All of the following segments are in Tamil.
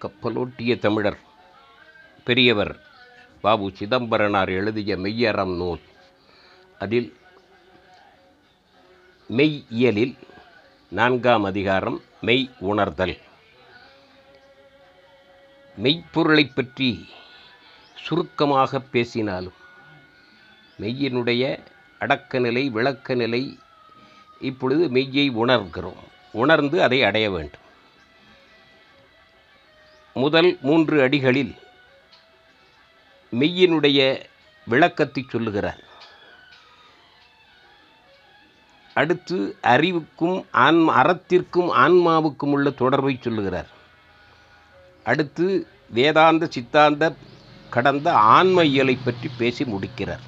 கப்பலோட்டிய தமிழர் பெரியவர் பாபு சிதம்பரனார் எழுதிய மெய்யறம் நூல். அதில் மெய்யியலில் நான்காம் அதிகாரம் மெய் உணர்தல். மெய்ப்பொருளைப் பற்றி சுருக்கமாக பேசினாலும் மெய்யினுடைய அடக்கநிலை விளக்கநிலை இப்பொழுது மெய்யை உணர்கிறோம். உணர்ந்து அதை அடைய வேண்டும். முதல் மூன்று அடிகளில் மெய்யினுடைய விளக்கத்தை சொல்லுகிறார். அடுத்து அறிவுக்கும் ஆன்ம அறத்திற்கும் ஆன்மாவுக்கும் உள்ள தொடர்பை சொல்லுகிறார். அடுத்து வேதாந்த சித்தாந்த கடந்த ஆன்ம இயலை பற்றி பேசி முடிக்கிறார்.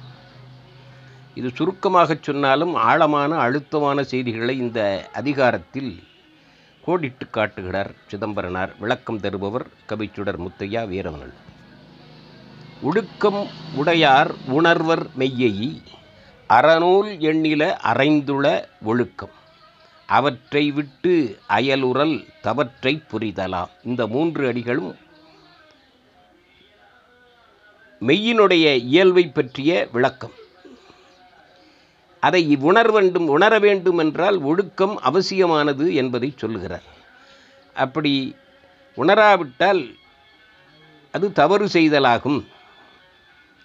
இது சுருக்கமாக சொன்னாலும் ஆழமான அழுத்தமான செய்திகளை இந்த அதிகாரத்தில் கோடிட்டு காட்டுகிறார் சிதம்பரனார். விளக்கம் தருபவர் கவிச்சுடர் முத்தையா வீரமணன் ஒடுக்கம் உடையார் உணர்வர் மெய்யை அறநூல் எண்ணில அரைந்துள ஒழுக்கம். அவற்றை விட்டு அயலுறல் தவற்றை புரிதலாம். இந்த மூன்று அடிகளும் மெய்யினுடைய இயல்பை பற்றிய விளக்கம். அதை உணர வேண்டும் உணர வேண்டும் என்றால் ஒழுக்கம் அவசியமானது என்பதை சொல்லுகிறார். அப்படி உணராவிட்டால் அது தவறு செய்தலாகும்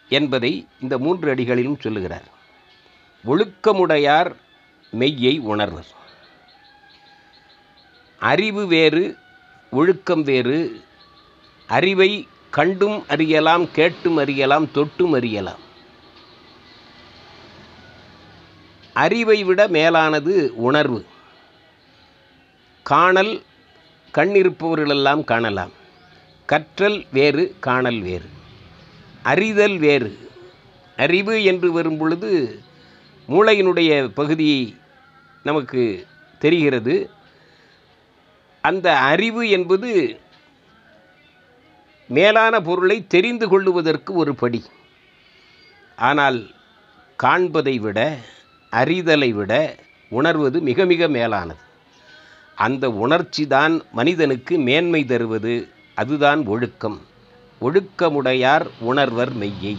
என்பதை இந்த மூன்று அடிகளிலும் சொல்லுகிறார். ஒழுக்கமுடையார் மெய்யை உணர்வர். அறிவு வேறு ஒழுக்கம் வேறு. அறிவை கண்டும் அறியலாம் கேட்டும் அறியலாம் தொட்டும் அறியலாம். அறிவை விட மேலானது உணர்வு. காணல் கண்ணிருப்பவர்களெல்லாம் காணலாம். கற்றல் வேறு காணல் வேறு. அறிதல் வேறு. அறிவு என்று வரும் பொழுது மூளையினுடைய பகுதி நமக்கு தெரிகிறது. அந்த அறிவு என்பது மேலான பொருளை தெரிந்து கொள்ளுவதற்கு ஒரு படி. ஆனால் காண்பதை விட அறிதலை விட உணர்வது மிக மிக மேலானது. அந்த உணர்ச்சி தான் மனிதனுக்கு மேன்மை தருவது. அதுதான் ஒழுக்கம். ஒழுக்கமுடையார் உணர்வர் மெய்யை.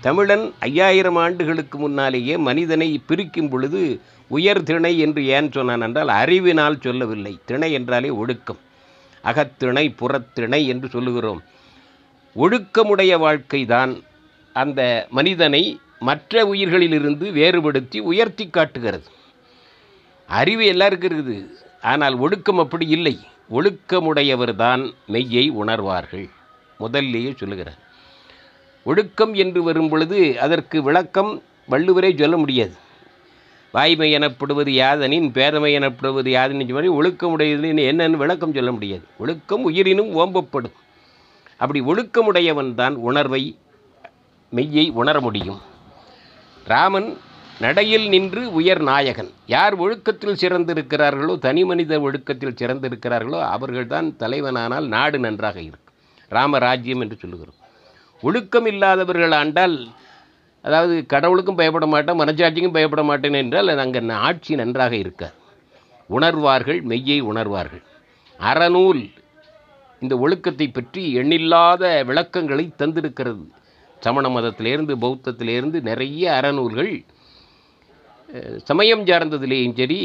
தமிழன் ஐயாயிரம் ஆண்டுகளுக்கு முன்னாலேயே மனிதனை பிரிக்கும் பொழுது உயர் திணை என்று ஏன் சொன்னான் என்றால் அறிவினால் சொல்லவில்லை. திணை என்றாலே ஒழுக்கம். அகத்திணை புறத்திணை என்று சொல்லுகிறோம். ஒழுக்கமுடைய வாழ்க்கைதான் அந்த மனிதனை மற்ற உயிர்களிலிருந்து வேறுபடுத்தி உயர்த்தி காட்டுகிறது. அறிவு எல்லாருக்கும் இருக்குது. ஆனால் ஒழுக்கம் அப்படி இல்லை. ஒழுக்கமுடையவர்தான் மெய்யை உணர்வார்கள். முதல்லேயே சொல்லுகிறார். ஒழுக்கம் என்று வரும் பொழுது அதற்கு விளக்கம் வள்ளுவரே சொல்ல முடியாது. வாய்மை எனப்படுவது யாதனின் பேதமை எனப்படுவது யாதனின் மாதிரி ஒழுக்கமுடையதுன்னு என்னன்னு விளக்கம் சொல்ல முடியாது. ஒழுக்கம் உயிரினும் ஓம்பப்படும். அப்படி ஒழுக்கமுடையவன் தான் உணர்வை மெய்யை உணர முடியும். ராமன் நடையில் நின்று உயர் நாயகன். யார் ஒழுக்கத்தில் சிறந்திருக்கிறார்களோ தனி மனித ஒழுக்கத்தில் சிறந்திருக்கிறார்களோ அவர்கள்தான் தலைவனானால் நாடு நன்றாக இருக்கும். ராமராஜ்யம் என்று சொல்லுகிறோம். ஒழுக்கம் இல்லாதவர்கள் ஆண்டால் அதாவது கடவுளுக்கும் பயப்பட மாட்டேன் மனச்சாட்சிக்கும் பயப்பட மாட்டேன் என்றால் அது அங்கே ஆட்சி நன்றாக இருக்காது. உணர்வார்கள் மெய்யை உணர்வார்கள். அறநூல் இந்த ஒழுக்கத்தை பற்றி எண்ணில்லாத விளக்கங்களை தந்திருக்கிறது. சமண மதத்திலேருந்து பௌத்தத்திலேருந்து நிறைய அறநூல்கள் சமயம் சார்ந்ததிலேயும் சரி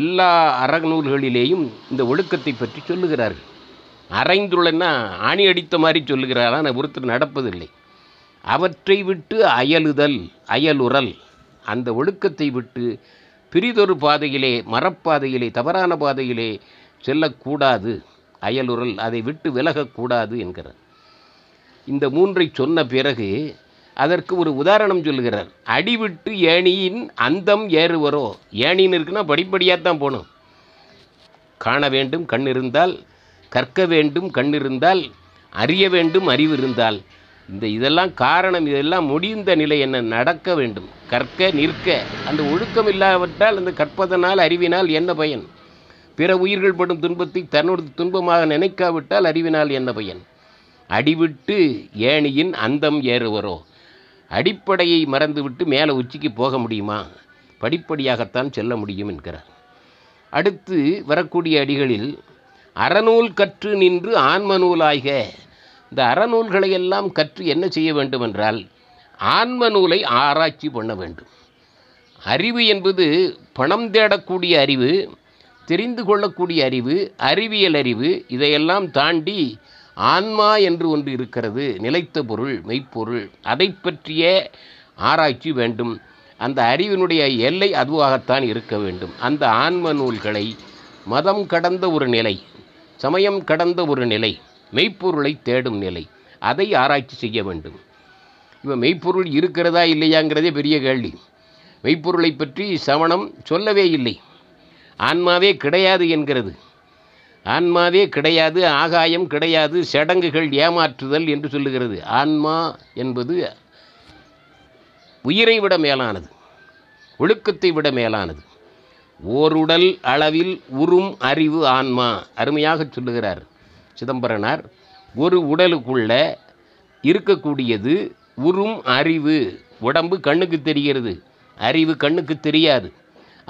எல்லா அறநூல்களிலேயும் இந்த ஒழுக்கத்தை பற்றி சொல்லுகிறார்கள். அரைந்துள்ளன்னா ஆணி அடித்த மாதிரி சொல்லுகிறாரா? ஒருத்தர் நடப்பதில்லை. அவற்றை விட்டு அயலுதல் அயலுறல். அந்த ஒழுக்கத்தை விட்டு பிரிதொரு பாதையிலே மரப்பாதையிலே தவறான பாதையிலே செல்லக்கூடாது. அயலுறல் அதை விட்டு விலகக்கூடாது என்கிறார். இந்த மூன்றை சொன்ன பிறகு அதற்கு ஒரு உதாரணம் சொல்லுகிறார். அடிவிட்டு ஏணியின் அந்தம் ஏறுவரோ? ஏணின்னு இருக்குன்னா படிப்படியாக தான் போகணும். காண வேண்டும் கண் இருந்தால் கற்க வேண்டும் கண் இருந்தால் அறிய வேண்டும் அறிவு இருந்தால். இந்த இதெல்லாம் காரணம் இதெல்லாம் முடிந்த நிலை என்ன? நடக்க வேண்டும். கற்க நிற்க. அந்த ஒழுக்கம் இல்லாவிட்டால் அந்த கற்பதனால் அறிவினால் என்ன பயன்? பிற உயிர்கள் படும் துன்பத்தை தன்னோட துன்பமாக நினைக்காவிட்டால் அறிவினால் என்ன பயன்? அடிவிட்டு ஏணியின் அந்தம் ஏறுவரோ? அடிப்படையை மறந்துவிட்டு மேலே உச்சிக்கு போக முடியுமா? படிப்படியாகத்தான் செல்ல முடியும் என்கிறார். அடுத்து வரக்கூடிய அடிகளில் அறநூல் கற்று நின்று ஆன்ம நூலாக இந்த அறநூல்களை எல்லாம் கற்று என்ன செய்ய வேண்டும் என்றால் ஆன்ம நூலை ஆராய்ச்சி பண்ண வேண்டும். அறிவு என்பது பணம் தேடக்கூடிய அறிவு தெரிந்து கொள்ளக்கூடிய அறிவு அறிவியல் அறிவு இதையெல்லாம் தாண்டி ஆன்மா என்று ஒன்று இருக்கிறது நிலைத்த பொருள் மெய்ப்பொருள் அதை பற்றிய ஆராய்ச்சி வேண்டும். அந்த அறிவினுடைய எல்லை அதுவாகத்தான் இருக்க வேண்டும். அந்த ஆன்ம நூல்களை மதம் கடந்த ஒரு நிலை சமயம் கடந்த ஒரு நிலை மெய்ப்பொருளை தேடும் நிலை அதை ஆராய்ச்சி செய்ய வேண்டும். இப்போ மெய்ப்பொருள் இருக்கிறதா இல்லையாங்கிறதே பெரிய கேள்வி. மெய்ப்பொருளை பற்றி சமணம் சொல்லவே இல்லை. ஆன்மாவே கிடையாது என்கிறது. ஆன்மாவே கிடையாது ஆகாயம் கிடையாது சடங்குகள் ஏமாற்றுதல் என்று சொல்லுகிறது. ஆன்மா என்பது உயிரை விட மேலானது ஒழுக்கத்தை விட மேலானது. ஓருடல் அளவில் உறும் அறிவு ஆன்மா அருமையாக சொல்லுகிறார் சிதம்பரனார். ஒரு உடலுக்குள்ள இருக்கக்கூடியது உறும் அறிவு உடம்பு கண்ணுக்கு தெரிகிறது. அறிவு கண்ணுக்கு தெரியாது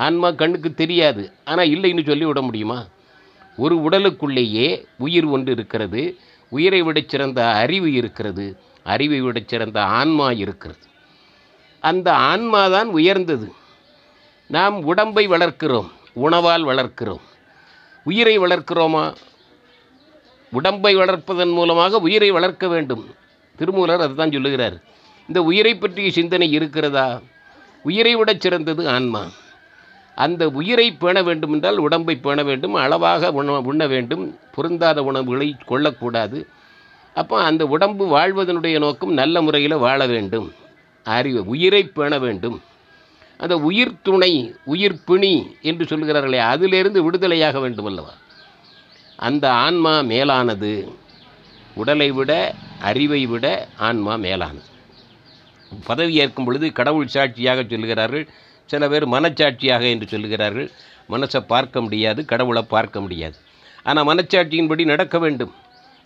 ஆன்மா கண்ணுக்கு தெரியாது. ஆனால் இல்லைன்னு சொல்லி விட முடியுமா? ஒரு உடலுக்குள்ளேயே உயிர் ஒன்று இருக்கிறது. உயிரை விட சிறந்த அறிவு இருக்கிறது. அறிவை விட சிறந்த ஆன்மா இருக்கிறது. அந்த ஆன்மா தான் உயர்ந்தது. நாம் உடம்பை வளர்க்கிறோம் உணவால் வளர்க்கிறோம். உயிரை வளர்க்கிறோமா? உடம்பை வளர்ப்பதன் மூலமாக உயிரை வளர்க்க வேண்டும். திருமூலர் அதுதான் சொல்லுகிறார். இந்த உயிரை பற்றிய சிந்தனை இருக்கிறதா? உயிரை விட சிறந்தது ஆன்மா. அந்த உயிரை பேண வேண்டும் என்றால் உடம்பை பேண வேண்டும் அளவாக உண உண்ண வேண்டும் பொருந்தாத உணவுகளை கொள்ளக்கூடாது. அப்போ அந்த உடம்பு வாழ்வதனுடைய நோக்கம் நல்ல முறையில் வாழ வேண்டும். அறிவு உயிரை பேண வேண்டும். அந்த உயிர் துணை உயிர் பிணி என்று சொல்கிறார்களே அதிலிருந்து விடுதலையாக வேண்டும் அல்லவா? அந்த ஆன்மா மேலானது. உடலை விட அறிவை விட ஆன்மா மேலானது. பதவி ஏற்கும் பொழுது கடவுள் சாட்சியாக சொல்கிறார்கள் சில பேர் மனச்சாட்சியாக என்று சொல்லுகிறார்கள். மனசை பார்க்க முடியாது கடவுளை பார்க்க முடியாது. ஆனால் மனச்சாட்சியின்படி நடக்க வேண்டும்.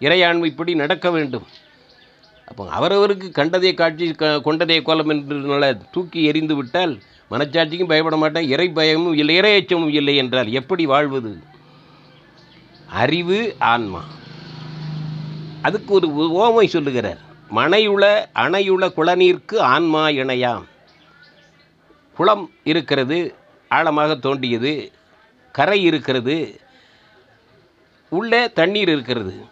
இறையாண்மைப்படி நடக்க வேண்டும். அப்போ அவரவருக்கு கண்டதே காட்சி க- கொண்டதே கோலம் என்றனால தூக்கி எறிந்து விட்டால் மனச்சாட்சிக்கும் பயப்பட மாட்டேன் இறை பயமும் இல்லை இறையச்சமும் இல்லை என்றால் எப்படி வாழ்வது? அறிவு ஆன்மா. அதுக்கு ஒரு ஓமை சொல்லுகிறார். மனையுள அணையுள குளநீர்க்கு ஆன்மா இணையாம். குளம் இருக்கிறது ஆழமாக தோண்டியது கரை இருக்கிறது உள்ளே தண்ணீர் இருக்கிறது.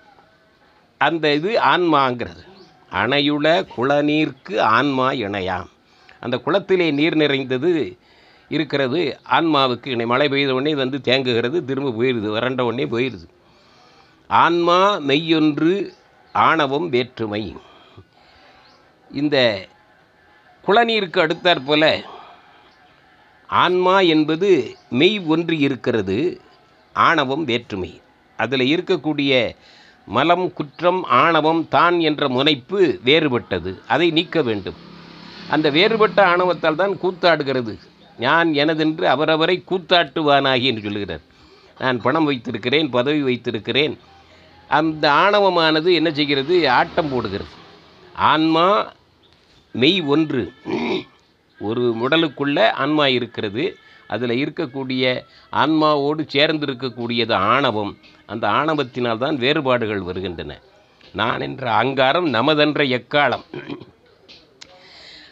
அந்த இது ஆன்மாங்கிறது. அணையுள குளநீர்க்கு ஆன்மா இணையாம். அந்த குளத்திலே நீர் நிறைந்தது இருக்கிறது ஆன்மாவுக்கு இணை. மழை பெய்த உடனே வந்து தேங்குகிறது திரும்ப போயிடுது வறண்ட உடனே போயிடுது ஆன்மா மெய்யொன்று ஆணவம் வேற்றுமை. இந்த குளநீருக்கு அடுத்தாற்போல ஆன்மா என்பது மெய் ஒன்று இருக்கிறது ஆணவம் வேற்றுமை. அதில் இருக்கக்கூடிய மலம் குற்றம் ஆணவம் தான் என்ற முனைப்பு வேறுபட்டது. அதை நீக்க வேண்டும். அந்த வேறுபட்ட ஆணவத்தால் தான் கூத்தாடுகிறது. நான் எனதென்று அவரவரை கூத்தாட்டுவானாகி என்று சொல்லுகிறார். நான் பணம் வைத்திருக்கிறேன் பதவி வைத்திருக்கிறேன். அந்த ஆணவமானது என்ன செய்கிறது? ஆட்டம் போடுகிறது. ஆன்மா மெய் ஒன்று. ஒரு உடலுக்குள்ள ஆன்மா இருக்கிறது. அதில் இருக்கக்கூடிய ஆன்மாவோடு சேர்ந்து இருக்கக்கூடியது ஆணவம். அந்த ஆணவத்தினால் தான் வேறுபாடுகள் வருகின்றன. நான் என்ற அங்காரம் நமதென்ற எக்காலம்.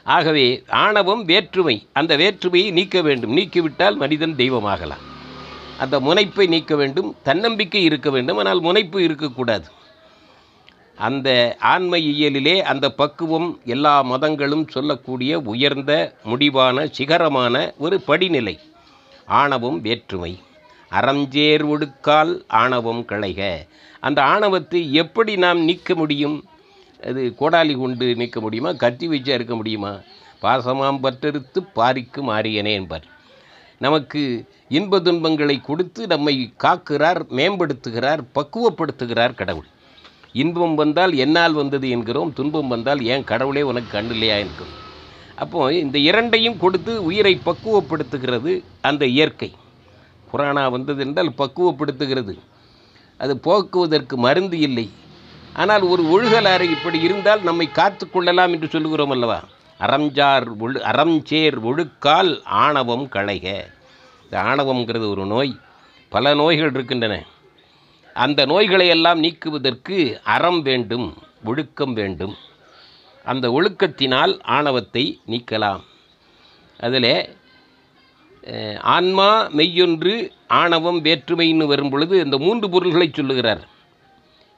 ஆகவே ஆணவம் வேற்றுமை. அந்த வேற்றுமையை நீக்க வேண்டும். நீக்கிவிட்டால் மனிதன் தெய்வமாகலாம். அந்த முனைப்பை நீக்க வேண்டும். தன்னம்பிக்கை இருக்க வேண்டும். ஆனால் முனைப்பு இருக்கக்கூடாது. அந்த ஆன்ம இயலிலே அந்த பக்குவம் எல்லா மதங்களும் சொல்லக்கூடிய உயர்ந்த முடிவான சிகரமான ஒரு படிநிலை. ஆணவம் வேற்றுமை. அறஞ்சேர் ஒடுக்கால் ஆணவம் களைக. அந்த ஆணவத்தை எப்படி நாம் நீக்க முடியும்? அது கோடாலி கொண்டு நீக்க முடியுமா? கத்தி வச்சா இருக்க முடியுமா? பாசமாம் பற்றறுத்து பாரிக்கு மாறியனே என்பார். நமக்கு இன்ப துன்பங்களை கொடுத்து நம்மை காக்கிறார் மேம்படுத்துகிறார் பக்குவப்படுத்துகிறார் கடவுள். இன்பம் வந்தால் என்னால் வந்தது என்கிறோம் துன்பம் வந்தால் ஏன் கடவுளே உனக்கு கண்ணு இல்லையா என்கிறோம். அப்போ இந்த இரண்டையும் கொடுத்து உயிரை பக்குவப்படுத்துகிறது அந்த இயற்கை. புராணா வந்தது என்றால் பக்குவப்படுத்துகிறது. அது போக்குவதற்கு மருந்து இல்லை. ஆனால் ஒரு ஒழுகலாறு இப்படி இருந்தால் நம்மை காத்து கொள்ளலாம் என்று சொல்லுகிறோம் அல்லவா? அறஞ்சார் ஒழு அறஞ்சேர் ஒழுக்கால் ஆணவம் களைக. இந்த ஆணவம்ங்கிறது ஒரு நோய். பல நோய்கள் இருக்கின்றன. அந்த நோய்களை எல்லாம் நீக்குவதற்கு அறம் வேண்டும் ஒழுக்கம் வேண்டும். அந்த ஒழுக்கத்தினால் ஆணவத்தை நீக்கலாம். அதில் ஆன்மா மெய்யொன்று ஆணவம் வேற்றுமைன்னு வரும் பொழுது இந்த மூன்று பொருள்களை சொல்லுகிறார்.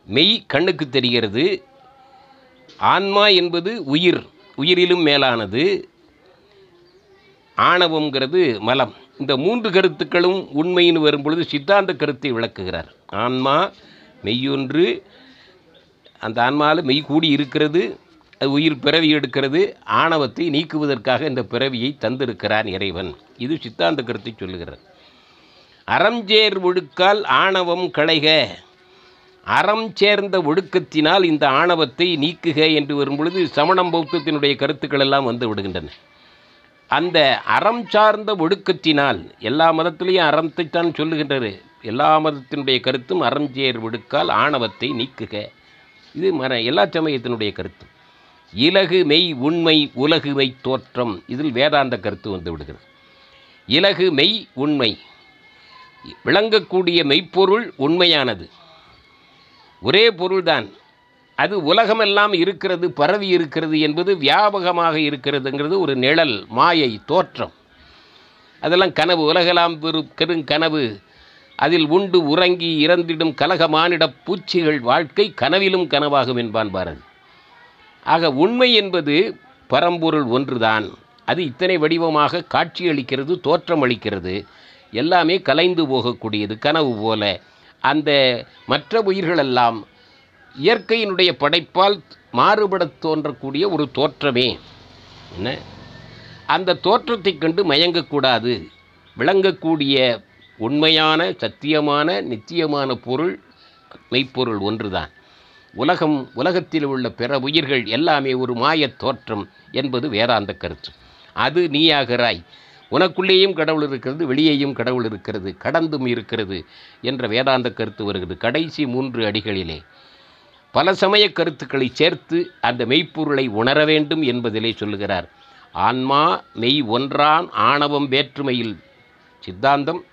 மெய் கண்ணுக்கு தெரிகிறது ஆன்மா என்பது உயிர் உயிரிலும் மேலானது ஆணவம்ங்கிறது மலம். இந்த மூன்று கருத்துக்களும் உண்மைன்னு வரும்பொழுது சித்தாந்த கருத்தை விளக்குகிறார். ஆன்மா மெய்யொன்று அந்த ஆன்மாவில் மெய் கூடி இருக்கிறது அது உயிர் பிறவி எடுக்கிறது ஆணவத்தை நீக்குவதற்காக இந்த பிறவியை தந்திருக்கிறான் இறைவன். இது சித்தாந்த கருத்தை சொல்லுகிறார். அறஞ்சேர் ஒழுக்கால் ஆணவம் களைக. அறம் சேர்ந்த ஒழுக்கத்தினால் இந்த ஆணவத்தை நீக்குக என்று வரும்பொழுது சமணம் பௌத்தத்தினுடைய கருத்துக்கள் எல்லாம் வந்து விடுகின்றன. அந்த அறம் சார்ந்த ஒழுக்கத்தினால் எல்லா மதத்திலையும் அறத்தைத்தான் சொல்லுகின்றது. எல்லா மதத்தினுடைய கருத்தும் அறஞ்சேர் ஒடுக்கால் ஆணவத்தை நீக்குக. இது மர எல்லா சமயத்தினுடைய கருத்து. இலகு மெய் உண்மை உலகு மெய் தோற்றம் இதில் வேதாந்த கருத்து வந்து விடுகிறது. இலகு மெய் உண்மை. விளங்கக்கூடிய மெய்ப்பொருள் உண்மையானது. ஒரே பொருள்தான். அது உலகமெல்லாம் இருக்கிறது பரவி இருக்கிறது என்பது வியாபகமாக இருக்கிறதுங்கிறது ஒரு நிழல் மாயை தோற்றம். அதெல்லாம் கனவு உலகெல்லாம் பெரும் கனவு. அதில் உண்டு உறங்கி இறந்திடும் கலக மானிடப் பூச்சிகள் வாழ்க்கை கனவிலும் கனவாகும் என்பான் பாரதி. ஆக உண்மை என்பது பரம்பொருள் ஒன்றுதான். அது இத்தனை வடிவமாக காட்சியளிக்கிறது தோற்றம் அளிக்கிறது எல்லாமே கலைந்து போகக்கூடியது கனவு போல. அந்த மற்ற உயிர்களெல்லாம் இயற்கையினுடைய படைப்பால் மாறுபடத் தோன்றக்கூடிய ஒரு தோற்றமே. என்ன? அந்த தோற்றத்தைக் கண்டு மயங்கக்கூடாது. விளங்கக்கூடிய உண்மையான சத்தியமான நித்தியமான பொருள் மெய்ப்பொருள் ஒன்றுதான். உலகம் உலகத்தில் உள்ள பிற உயிர்கள் எல்லாமே ஒரு மாயத் தோற்றம் என்பது வேதாந்த கருத்து. அது நீயாகிறாய் உனக்குள்ளேயும் கடவுள் இருக்கிறது வெளியேயும் கடவுள் இருக்கிறது கடந்தும் இருக்கிறது என்ற வேதாந்த கருத்து வருகிறது. கடைசி மூன்று அடிகளிலே. பல சமய கருத்துக்களை சேர்த்து அந்த மெய்ப்பொருளை உணர வேண்டும் என்பதிலே சொல்லுகிறார். ஆன்மா மெய் ஒன்றான் ஆணவம் வேற்றுமையில். சித்தாந்தம்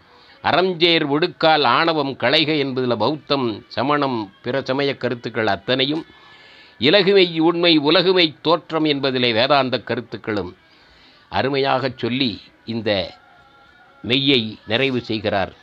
அறஞ்சேர் ஒடுக்கால் ஆணவம் களைக என்பதில் பௌத்தம் சமணம் பிற சமய கருத்துக்கள் அத்தனையும் இலகுமை உண்மை உலகுமை தோற்றம் என்பதிலே வேதாந்த கருத்துக்களும் அருமையாகச் சொல்லி இந்த மெய்யை நிறைவு செய்கிறார்.